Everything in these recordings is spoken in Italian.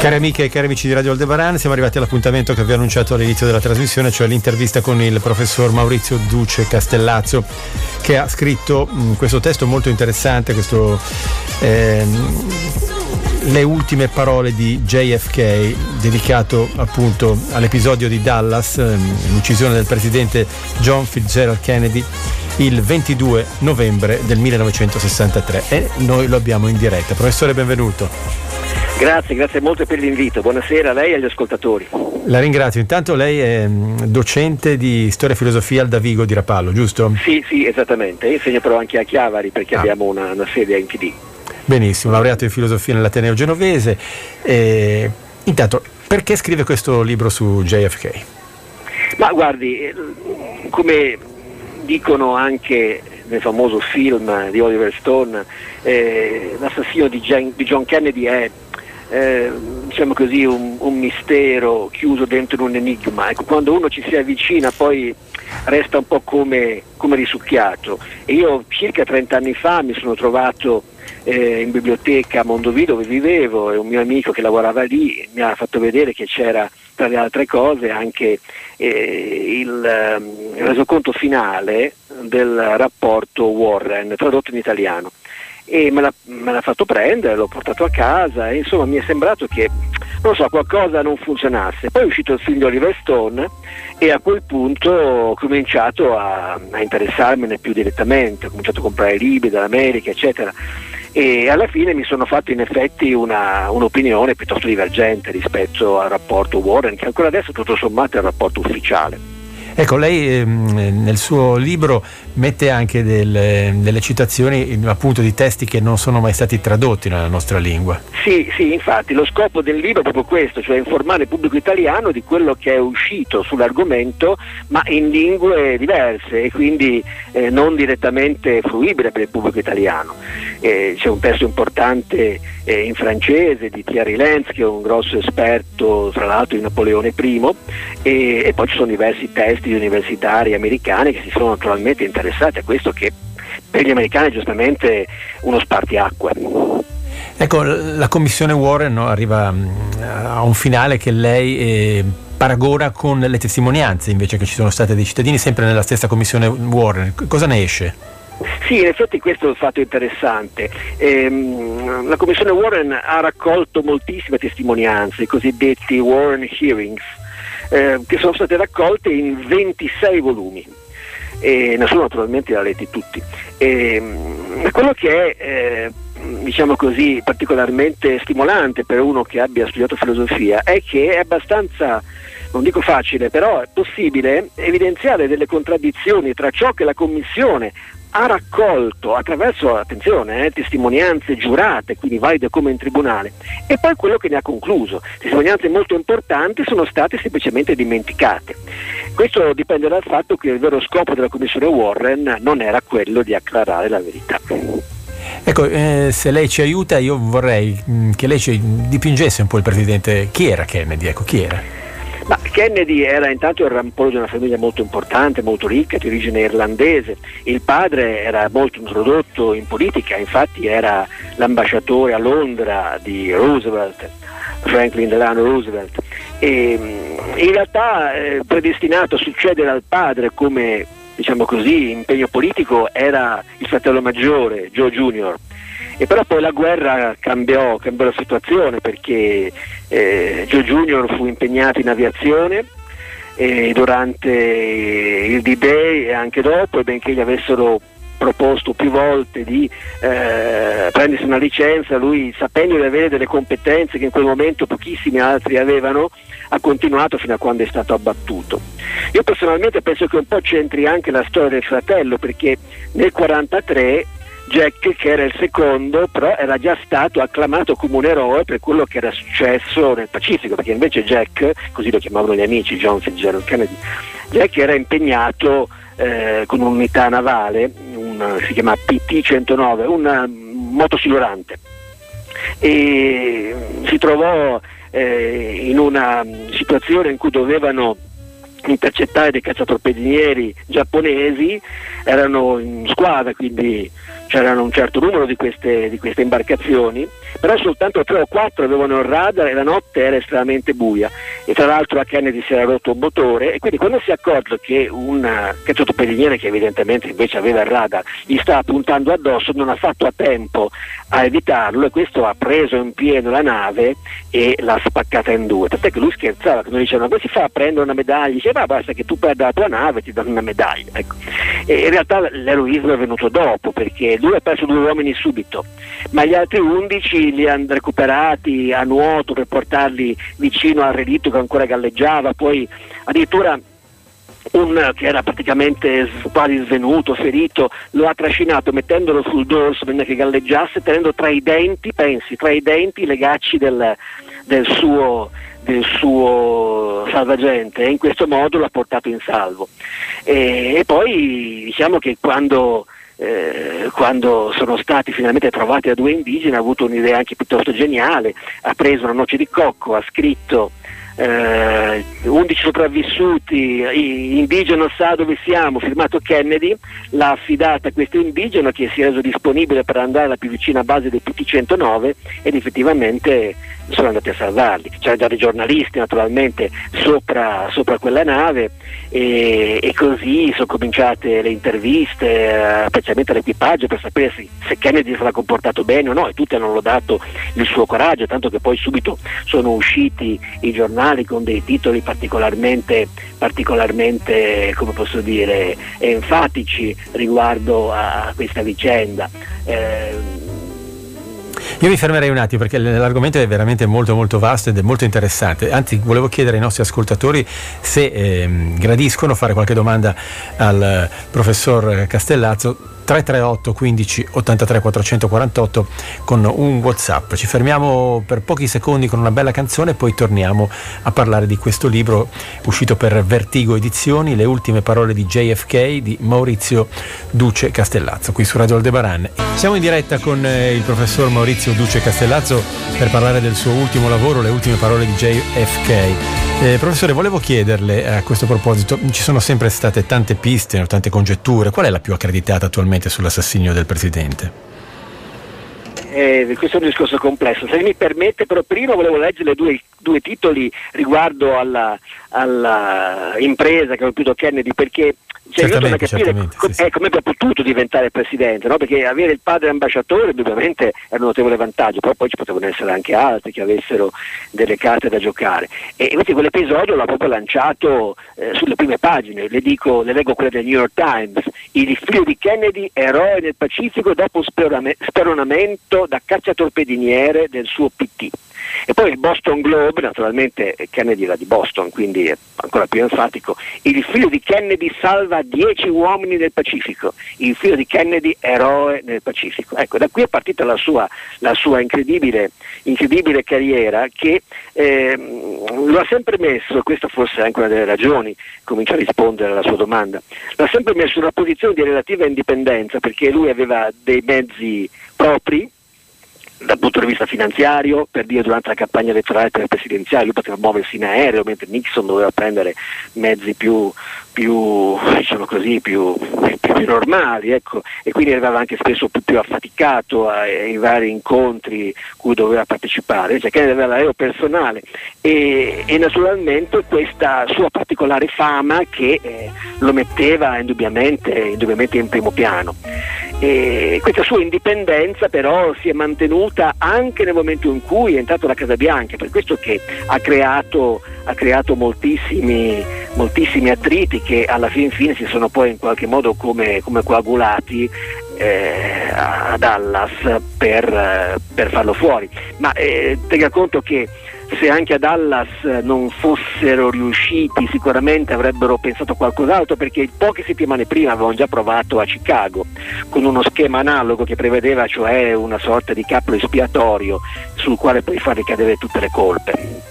Cari amiche e cari amici di Radio Aldebaran, siamo arrivati all'appuntamento che vi ho annunciato all'inizio della trasmissione, cioè l'intervista con il professor Maurizio Duce Castellazzo, che ha scritto mh, mm, questo testo molto interessante, questo, ehm, le ultime parole di JFK, dedicato appunto all'episodio di Dallas, ehm, l'uccisione del presidente John Fitzgerald Kennedy il 22 novembre del 1963 e noi lo abbiamo in diretta. Professore, benvenuto. Grazie, grazie molto per l'invito. Buonasera a lei e agli ascoltatori. La ringrazio. Intanto lei è mm, docente di storia e filosofia al Davigo di Rapallo, giusto? Sì, sì, esattamente. Insegno però anche a Chiavari perché ah. abbiamo una, una sede a INPD. Benissimo, laureato in filosofia nell'Ateneo Genovese. E, intanto, perché scrive questo libro su JFK? Ma guardi, eh, come dicono anche nel famoso film di Oliver Stone, eh, l'assassino di, di John Kennedy è eh, diciamo così, un, un, mistero chiuso dentro un enigma. Ecco, quando uno ci si avvicina poi resta un po' come, come risucchiato. E io circa 30 anni fa mi sono trovato eh, in biblioteca a Mondovì dove vivevo e un mio amico che lavorava lì mi ha fatto vedere che c'era tra le altre cose anche eh, il, eh, il resoconto finale del rapporto Warren tradotto in italiano e me l'ha, me l'ha, fatto prendere, l'ho portato a casa e insomma mi è sembrato che non so, qualcosa non funzionasse. Poi è uscito il film di Oliver Stone e a quel punto ho cominciato a, a interessarmene più direttamente, ho cominciato a comprare libri dall'America, eccetera. E alla fine mi sono fatto in effetti una, un'opinione piuttosto divergente rispetto al rapporto Warren, che ancora adesso tutto sommato è il rapporto ufficiale. Ecco, lei ehm, nel suo libro mette anche delle, delle, citazioni appunto di testi che non sono mai stati tradotti nella nostra lingua. Sì, sì, infatti lo scopo del libro è proprio questo, cioè informare il pubblico italiano di quello che è uscito sull'argomento ma in lingue diverse e quindi eh, non direttamente fruibile per il pubblico italiano. Eh, c'è un testo importante eh, in francese di Thierry Lenz che è un grosso esperto tra l'altro di Napoleone I e, e poi ci sono diversi testi universitari americani che si sono naturalmente interessati a questo che per gli americani è giustamente uno spartiacque. Ecco, la commissione Warren no, arriva mm, a un finale che lei eh, paragona con le testimonianze invece che ci sono state dei cittadini, sempre nella stessa commissione Warren. Cosa ne esce? Sì, in effetti questo è un fatto interessante. Ehm, la Commissione Warren ha raccolto moltissime testimonianze, i cosiddetti Warren Hearings, eh, che sono state raccolte in 26 volumi. E nessuno naturalmente li ha letti tutti. E, ehm, quello che è eh, diciamo così, particolarmente stimolante per uno che abbia studiato filosofia è che è abbastanza non dico facile, però è possibile evidenziare delle contraddizioni tra ciò che la Commissione ha raccolto attraverso, attenzione, eh, testimonianze giurate, quindi valide come in tribunale, e poi quello che ne ha concluso. Testimonianze molto importanti sono state semplicemente dimenticate. Questo dipende dal fatto che il vero scopo della Commissione Warren non era quello di acclarare la verità. Ecco, eh, se lei ci aiuta, io vorrei mh, mm, che lei ci dipingesse un po' il presidente. Chi era Kennedy? Ecco, chi era? Ma Kennedy era intanto il rampollo di una famiglia molto importante, molto ricca, di origine irlandese. Il padre era molto introdotto in politica, infatti era l'ambasciatore a Londra di Roosevelt, Franklin Delano Roosevelt. E, mm, in realtà eh, predestinato a succedere al padre come diciamo così, impegno politico era il fratello maggiore, Joe Junior. E però poi la guerra cambiò, cambiò la situazione perché eh, Joe Junior fu impegnato in aviazione eh, durante il D-Day e anche dopo, e benché gli avessero proposto più volte di eh, prendersi una licenza, lui sapendo di avere delle competenze che in quel momento pochissimi altri avevano, ha continuato fino a quando è stato abbattuto. Io personalmente penso che un po' c'entri anche la storia del fratello perché nel 1943 Jack, che era il secondo, però era già stato acclamato come un eroe per quello che era successo nel Pacifico, perché invece Jack, così lo chiamavano gli amici, John Fitzgerald Kennedy, Jack era impegnato eh, con un'unità navale, una, si chiama PT-109, un motosilurante, e si trovò eh, in una situazione in cui dovevano intercettare dei cacciatorpedinieri giapponesi, erano in squadra, quindi c'erano un certo numero di queste, di queste, imbarcazioni, però soltanto tre o quattro avevano il radar e la notte era estremamente buia. E tra l'altro a Kennedy si era rotto un motore e quindi quando si è accorto che un cacciatopediniere che evidentemente invece aveva il radar gli stava puntando addosso non ha fatto a tempo a evitarlo e questo ha preso in pieno la nave e l'ha spaccata in due, tant'è che lui scherzava, che noi dicevano come si fa a prendere una medaglia? Diceva basta che tu perda la tua nave e ti danno una medaglia. Ecco. In realtà l'eroismo è venuto dopo perché lui ha perso due uomini subito, ma gli altri undici li hanno recuperati a nuoto per portarli vicino al relitto che ancora galleggiava, poi addirittura un che era praticamente quasi svenuto, ferito, lo ha trascinato mettendolo sul dorso prima che galleggiasse, tenendo tra i denti, pensi, tra i denti i legacci del, del suo del suo salvagente e in questo modo l'ha portato in salvo. E, e poi diciamo che quando eh, quando sono stati finalmente trovati da due indigeni ha avuto un'idea anche piuttosto geniale, ha preso una noce di cocco, ha scritto eh, 11 sopravvissuti, indigeno sa dove siamo, firmato Kennedy, l'ha affidata a questo indigeno che si è reso disponibile per andare alla più vicina base del PT-109 ed effettivamente sono andati a salvarli. C'erano già dei giornalisti naturalmente sopra, sopra quella nave e, e, così sono cominciate le interviste, eh, specialmente all'equipaggio per sapere se, se Kennedy era comportato bene o no e tutti hanno lodato il suo coraggio, tanto che poi subito sono usciti i giornali con dei titoli particolarmente, particolarmente come posso dire, enfatici riguardo a questa vicenda. Eh, io mi fermerei un attimo perché l'argomento è veramente molto molto vasto ed è molto interessante. Anzi, volevo chiedere ai nostri ascoltatori se eh, gradiscono fare qualche domanda al professor Castellazzo 338 15 83 448 con un Whatsapp. Ci fermiamo per pochi secondi con una bella canzone e poi torniamo a parlare di questo libro uscito per Vertigo Edizioni, Le ultime parole di JFK di Maurizio Duce Castellazzo, qui su Radio Aldebaran. Siamo in diretta con eh, il professor Maurizio Duce Castellazzo per parlare del suo ultimo lavoro, Le ultime parole di JFK. Eh, professore, volevo chiederle a questo proposito, ci sono sempre state tante piste, tante congetture, qual è la più accreditata attualmente sull'assassinio del Presidente? Eh, questo è un discorso complesso. Se mi permette, però prima volevo leggere due, due titoli riguardo alla, alla che ha compiuto Kennedy, perché cioè, io a capire com- sì, sì. come abbia potuto diventare presidente, no? perché avere il padre ambasciatore indubbiamente è un notevole vantaggio, però poi ci potevano essere anche altri che avessero delle carte da giocare. E invece quell'episodio l'ha proprio lanciato eh, sulle prime pagine, le, dico, le leggo quelle del New York Times, il figlio di Kennedy, eroe nel Pacifico dopo speronamento da cacciatorpediniere del suo PT. E poi il Boston Globe, naturalmente Kennedy era di Boston, quindi è ancora più enfatico, il figlio di Kennedy salva 10 uomini nel Pacifico, il figlio di Kennedy eroe nel Pacifico. Ecco, da qui è partita la sua, la sua incredibile, incredibile, carriera che eh, lo ha sempre messo, questa forse è anche una delle ragioni, comincia a rispondere alla sua domanda, lo ha sempre messo in una posizione di relativa indipendenza perché lui aveva dei mezzi propri, dal punto di vista finanziario, per dire durante la campagna elettorale presidenziale lui poteva muoversi in aereo, mentre Nixon doveva prendere mezzi più, più, diciamo così, più, più normali, ecco. e quindi arrivava anche spesso più, affaticato ai, vari incontri cui doveva partecipare, cioè che aveva l'aereo personale e, e, naturalmente questa sua particolare fama che eh, lo metteva indubbiamente, indubbiamente in primo piano. E questa sua indipendenza però si è mantenuta anche nel momento in cui è entrato alla Casa Bianca, per questo che ha creato, ha creato moltissimi, moltissimi, attriti che alla fin fine si sono poi in qualche modo come, come coagulati eh, a Dallas per, per, farlo fuori. Ma eh, tenga conto che se anche a Dallas non fossero riusciti sicuramente avrebbero pensato a qualcos'altro perché poche settimane prima avevano già provato a Chicago con uno schema analogo che prevedeva cioè una sorta di capo espiatorio sul quale poi far ricadere tutte le colpe.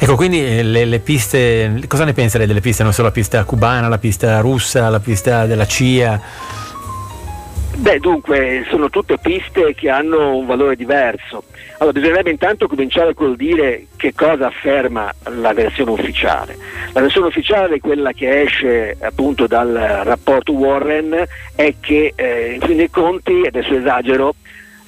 Ecco, quindi eh, le, le, piste, cosa ne pensa lei delle piste? Non solo la pista cubana, la pista russa, la pista della CIA? Beh, dunque, sono tutte piste che hanno un valore diverso. Allora, bisognerebbe intanto cominciare col dire che cosa afferma la versione ufficiale. La versione ufficiale, quella che esce appunto dal rapporto Warren, è che eh, in fin dei conti, adesso esagero,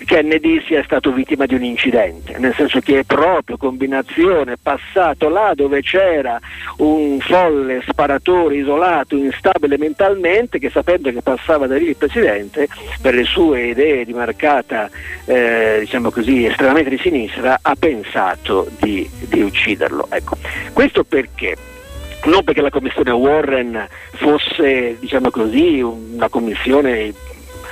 Kennedy sia stato vittima di un incidente, nel senso che è proprio combinazione passato là dove c'era un folle sparatore isolato, instabile mentalmente, che sapendo che passava da lì il presidente, per le sue idee di marcata, eh, diciamo così, estremamente di sinistra, ha pensato di, di ucciderlo. Ecco. Questo perché? non perché la commissione Warren fosse diciamo così, una commissione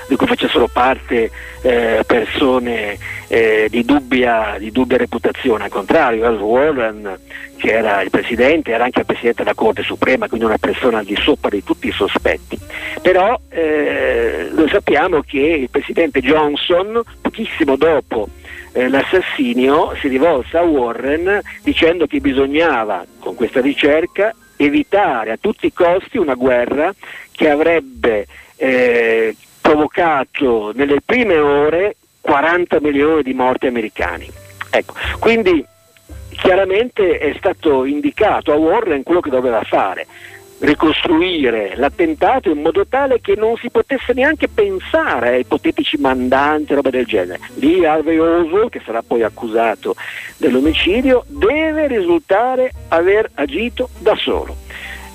di cui facessero parte eh, persone eh, di, dubbia, di, dubbia, reputazione, al contrario, Al Warren, che era il presidente, era anche il presidente della Corte Suprema, quindi una persona al di sopra di tutti i sospetti. Però eh, lo sappiamo che il presidente Johnson, pochissimo dopo eh, l'assassinio, si rivolse a Warren dicendo che bisognava, con questa ricerca, evitare a tutti i costi una guerra che avrebbe eh, provocato nelle prime ore 40 milioni di morti americani. Ecco, quindi chiaramente è stato indicato a Warren quello che doveva fare, ricostruire l'attentato in modo tale che non si potesse neanche pensare a ipotetici mandanti, roba del genere. Lì Harvey Oswald, che sarà poi accusato dell'omicidio, deve risultare aver agito da solo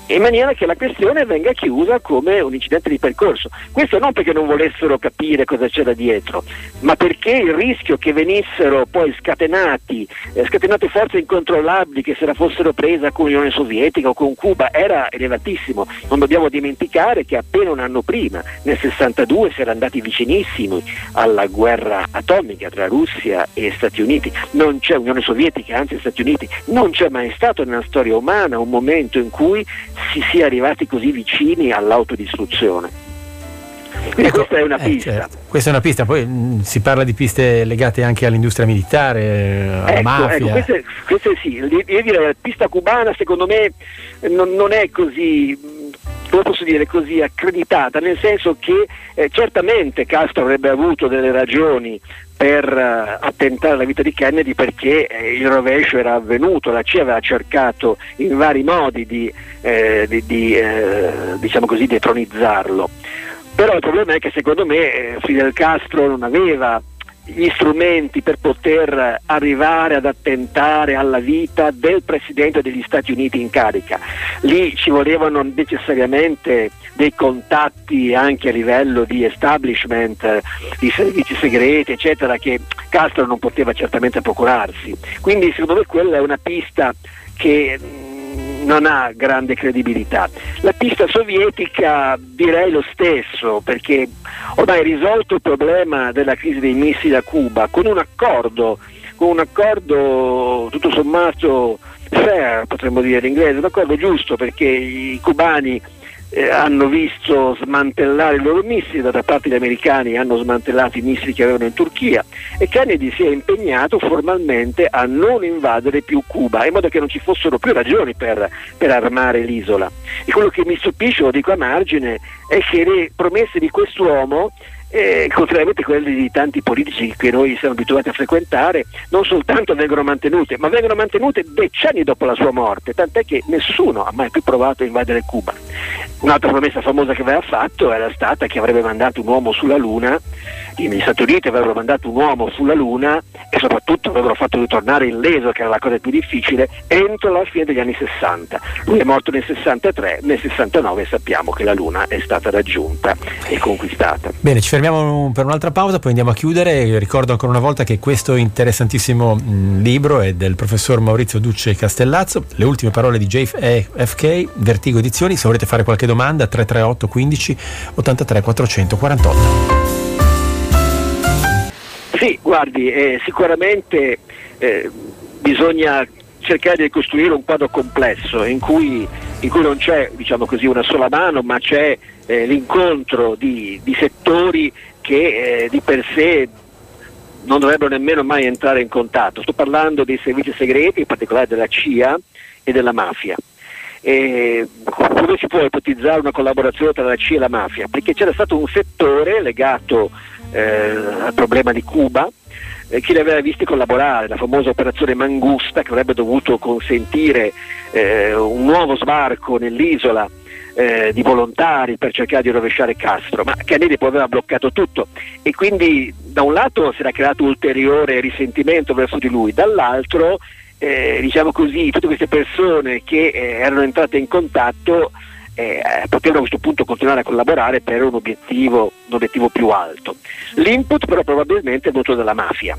in maniera che la questione venga chiusa come un incidente di percorso. Questo non perché non volessero capire cosa c'era dietro, ma perché il rischio che venissero poi scatenati, eh, scatenate forze incontrollabili che se la fossero presa con l'Unione Sovietica o con Cuba era elevatissimo. Non dobbiamo dimenticare che appena un anno prima, nel 62, si era andati vicinissimi alla guerra atomica tra Russia e Stati Uniti. Non c'è Unione Sovietica, anzi Stati Uniti, non c'è mai stato nella storia umana un momento in cui si sia arrivati così vicini all'autodistruzione. Quindi ecco, questa è una eh, pista. Certo. Questa è una pista, poi mh, mm, si parla di piste legate anche all'industria militare, alla ecco, mafia. Ecco, queste, queste sì, io direi la pista cubana secondo me non, non è così come posso dire così, accreditata, nel senso che eh, certamente Castro avrebbe avuto delle ragioni per uh, attentare alla vita di Kennedy perché eh, il rovescio era avvenuto, la CIA aveva cercato in vari modi di, eh, di, di eh, diciamo così, detronizzarlo. Però il problema è che secondo me eh, Fidel Castro non aveva gli strumenti per poter arrivare ad attentare alla vita del Presidente degli Stati Uniti in carica. Lì ci volevano necessariamente dei contatti anche a livello di establishment, di servizi segreti, eccetera, che Castro non poteva certamente procurarsi. Quindi secondo me quella è una pista che non ha grande credibilità. La pista sovietica direi lo stesso, perché ormai risolto il problema della crisi dei missili a Cuba con un accordo, con un accordo tutto sommato fair, potremmo dire in inglese, un accordo giusto perché i cubani eh, hanno visto smantellare i loro missili, d'altra parte gli americani hanno smantellato i missili che avevano in Turchia e Kennedy si è impegnato formalmente a non invadere più Cuba, in modo che non ci fossero più ragioni per, per armare l'isola. E quello che mi stupisce, lo dico a margine, è che le promesse di quest'uomo eh, contrariamente a quelle di tanti politici che noi siamo abituati a frequentare, non soltanto vengono mantenute, ma vengono mantenute decenni dopo la sua morte, tant'è che nessuno ha mai più provato a invadere Cuba. Un'altra promessa famosa che aveva fatto era stata che avrebbe mandato un uomo sulla Luna, gli Stati Uniti avrebbero mandato un uomo sulla Luna e soprattutto avrebbero fatto ritornare illeso, che era la cosa più difficile, entro la fine degli anni 60. Lui è morto nel 63, nel 69 sappiamo che la Luna è stata raggiunta e conquistata. Bene, ci fermiamo per un'altra pausa, poi andiamo a chiudere. Ricordo ancora una volta che questo interessantissimo mh, libro è del professor Maurizio Duce Castellazzo, Le ultime parole di JFK, Vertigo Edizioni. Se volete fare qualche domanda, 338 15 83 448. Sì, guardi, eh, sicuramente eh, bisogna cercare di costruire un quadro complesso in cui, in cui non c'è diciamo così, una sola mano, ma c'è eh, l'incontro di, di, settori che eh, di per sé non dovrebbero nemmeno mai entrare in contatto. Sto parlando dei servizi segreti, in particolare della CIA e della mafia. eh, come si può ipotizzare una collaborazione tra la CIA e la mafia? Perché c'era stato un settore legato eh, al problema di Cuba, eh, chi li aveva visti collaborare, la famosa operazione Mangusta che avrebbe dovuto consentire eh, un nuovo sbarco nell'isola eh, di volontari per cercare di rovesciare Castro, ma Kennedy poi aveva bloccato tutto e quindi da un lato si era creato ulteriore risentimento verso di lui, dall'altro eh, diciamo così, tutte queste persone che eh, erano entrate in contatto eh, potevano a questo punto continuare a collaborare per un obiettivo, un obiettivo più alto. L'input però probabilmente è venuto dalla mafia.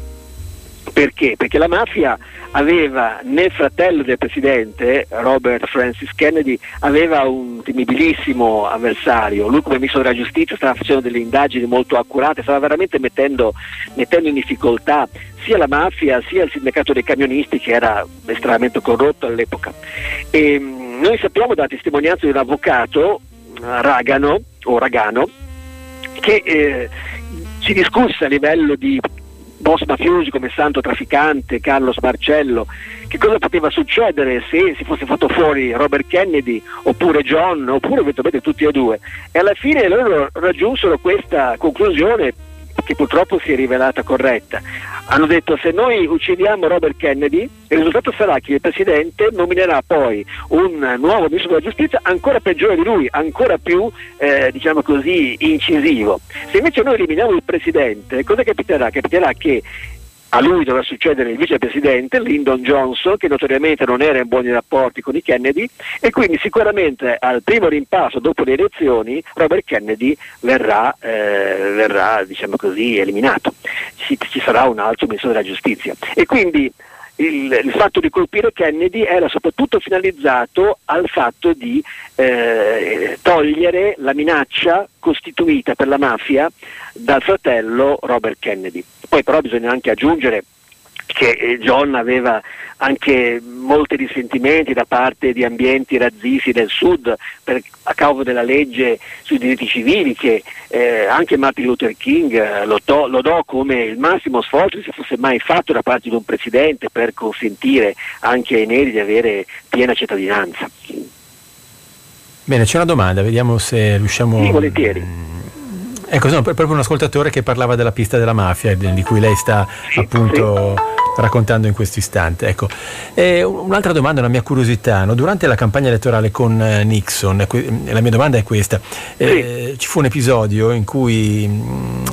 Perché? Perché la mafia aveva nel fratello del presidente, Robert Francis Kennedy, aveva un temibilissimo avversario. Lui come ministro della giustizia stava facendo delle indagini molto accurate, stava veramente mettendo, mettendo in difficoltà sia la mafia sia il sindacato dei camionisti che era estremamente corrotto all'epoca. E, mm, noi sappiamo dalla testimonianza di un avvocato, Ragano, o Ragano, che eh, si discusse a livello di boss mafiosi come Santo Trafficante, Carlos Marcello, che cosa poteva succedere se si fosse fatto fuori Robert Kennedy oppure John oppure eventualmente tutti e due. E alla fine loro raggiunsero questa conclusione che purtroppo si è rivelata corretta. Hanno detto se noi uccidiamo Robert Kennedy, il risultato sarà che il Presidente nominerà poi un nuovo Ministro della Giustizia ancora peggiore di lui, ancora più eh, diciamo così, incisivo. Se invece noi eliminiamo il Presidente, cosa capiterà? Capiterà che a lui dovrà succedere il vicepresidente Lyndon Johnson che notoriamente non era in buoni rapporti con i Kennedy e quindi sicuramente al primo rimpasso dopo le elezioni Robert Kennedy verrà, eh, verrà diciamo così, eliminato, ci, ci sarà un altro ministro della giustizia. E quindi il, il, fatto di colpire Kennedy era soprattutto finalizzato al fatto di eh, togliere la minaccia costituita per la mafia dal fratello Robert Kennedy. Poi però bisogna anche aggiungere che eh, John aveva anche molti risentimenti da parte di ambienti razzisti del sud per, a causa della legge sui diritti civili che eh, anche Martin Luther King eh, lo lodò come il massimo sforzo che si fosse mai fatto da parte di un presidente per consentire anche ai neri di avere piena cittadinanza. Bene, c'è una domanda, vediamo se riusciamo... Sì, volentieri. Ecco, sono proprio un ascoltatore che parlava della pista della mafia, di cui lei sta sì, appunto... Sì raccontando in questo istante. Ecco. E un'altra domanda, una mia curiosità, no? durante la campagna elettorale con eh, Nixon, la mia domanda è questa, eh, ci fu un episodio in cui mh,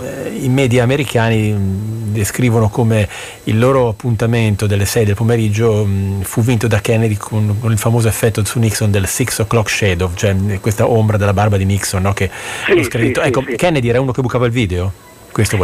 i media americani mh, descrivono come il loro appuntamento delle 6 del pomeriggio mh, fu vinto da Kennedy con, con, il famoso effetto su Nixon del 6 o'clock shadow, cioè questa ombra della barba di Nixon no? che sì, sì, ecco, sì, Kennedy era uno che bucava il video?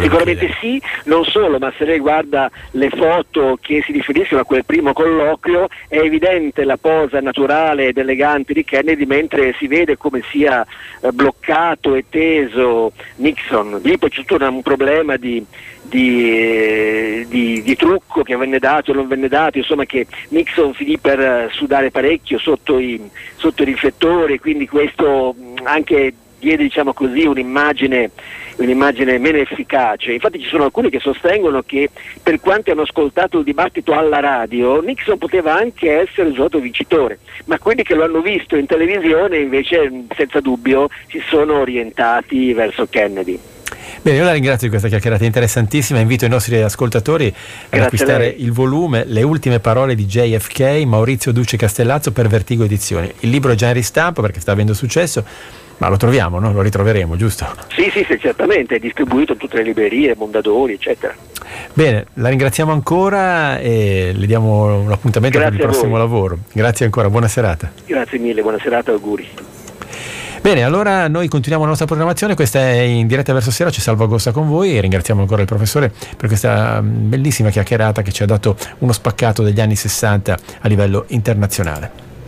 Sicuramente chiedere. sì, non solo, ma se lei guarda le foto che si riferiscono a quel primo colloquio è evidente la posa naturale ed elegante di Kennedy mentre si vede come sia eh, bloccato e teso Nixon. Lì poi c'è tutto un problema di, di, di, di, trucco che venne dato o non venne dato, insomma che Nixon finì per eh, sudare parecchio sotto i, sotto i riflettori, quindi questo anche diede diciamo così, un'immagine, un'immagine, meno efficace. Infatti ci sono alcuni che sostengono che per quanti hanno ascoltato il dibattito alla radio, Nixon poteva anche essere risultato vincitore, ma quelli che lo hanno visto in televisione invece senza dubbio si sono orientati verso Kennedy. Bene, io la ringrazio di questa chiacchierata interessantissima. Invito i nostri ascoltatori ad acquistare il volume Le ultime parole di JFK, Maurizio Duce Castellazzo per Vertigo Edizioni. Il libro è già in ristampo perché sta avendo successo ma lo troviamo, no? lo ritroveremo, giusto? Sì, sì, sì, certamente, è distribuito in tutte le librerie, Mondadori, eccetera. Bene, la ringraziamo ancora e le diamo un appuntamento Grazie per il prossimo lavoro. Grazie ancora, buona serata. Grazie mille, buona serata, auguri. Bene, allora noi continuiamo la nostra programmazione, questa è in diretta verso sera, c'è Salvo Agosta con voi e ringraziamo ancora il professore per questa bellissima chiacchierata che ci ha dato uno spaccato degli anni 60 a livello internazionale.